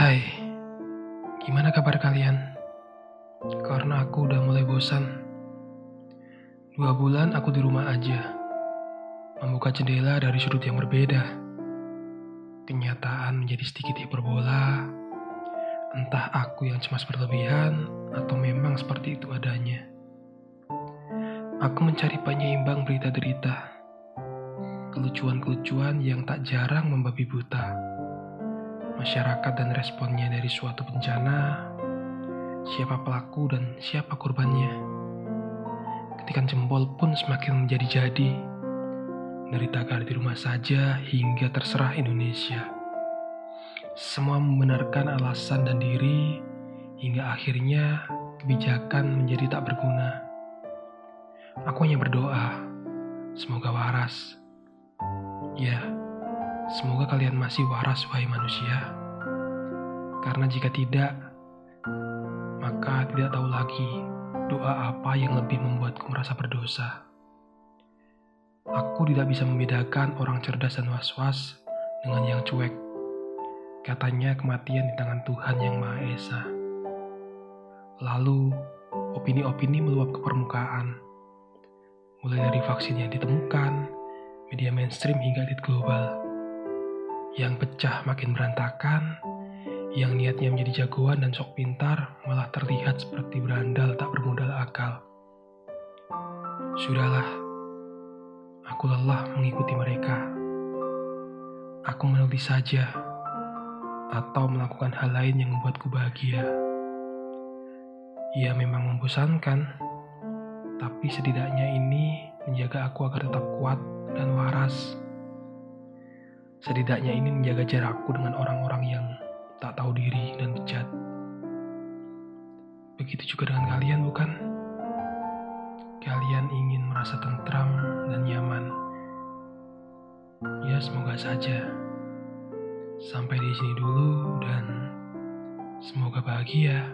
Hai, gimana kabar kalian? Karena aku udah mulai bosan. Dua bulan aku di rumah aja, membuka jendela dari sudut yang berbeda. Kenyataan menjadi sedikit hiperbola, entah aku yang cemas berlebihan atau memang seperti itu adanya. Aku mencari penyeimbang berita derita, kelucuan-kelucuan yang tak jarang membabi buta masyarakat dan responnya dari suatu bencana, siapa pelaku dan siapa korbannya. Ketikan jempol pun semakin menjadi-jadi, dari tagar di rumah saja hingga terserah Indonesia. Semua membenarkan alasan dan diri, hingga akhirnya kebijakan menjadi tak berguna. Aku hanya berdoa, semoga waras. Ya, Semoga kalian masih waras, wahai manusia. Karena jika tidak, maka tidak tahu lagi doa apa yang lebih membuatku merasa berdosa. Aku tidak bisa membedakan orang cerdas dan was-was dengan yang cuek. Katanya kematian di tangan Tuhan yang Maha Esa. Lalu, opini-opini meluap ke permukaan. Mulai dari vaksin yang ditemukan, media mainstream hingga elit global yang pecah makin berantakan, yang niatnya menjadi jagoan dan sok pintar malah terlihat seperti berandal tak bermodal akal. Sudahlah, aku lelah mengikuti mereka. Aku menulis saja, atau melakukan hal lain yang membuatku bahagia. Ya memang membosankan, tapi setidaknya ini menjaga aku agar tetap kuat dan waras. Setidaknya ini menjaga jarakku dengan orang-orang yang tak tahu diri dan bejat. Begitu juga dengan kalian, bukan? Kalian ingin merasa tentram dan nyaman. Ya, semoga saja. Sampai di sini dulu dan semoga bahagia.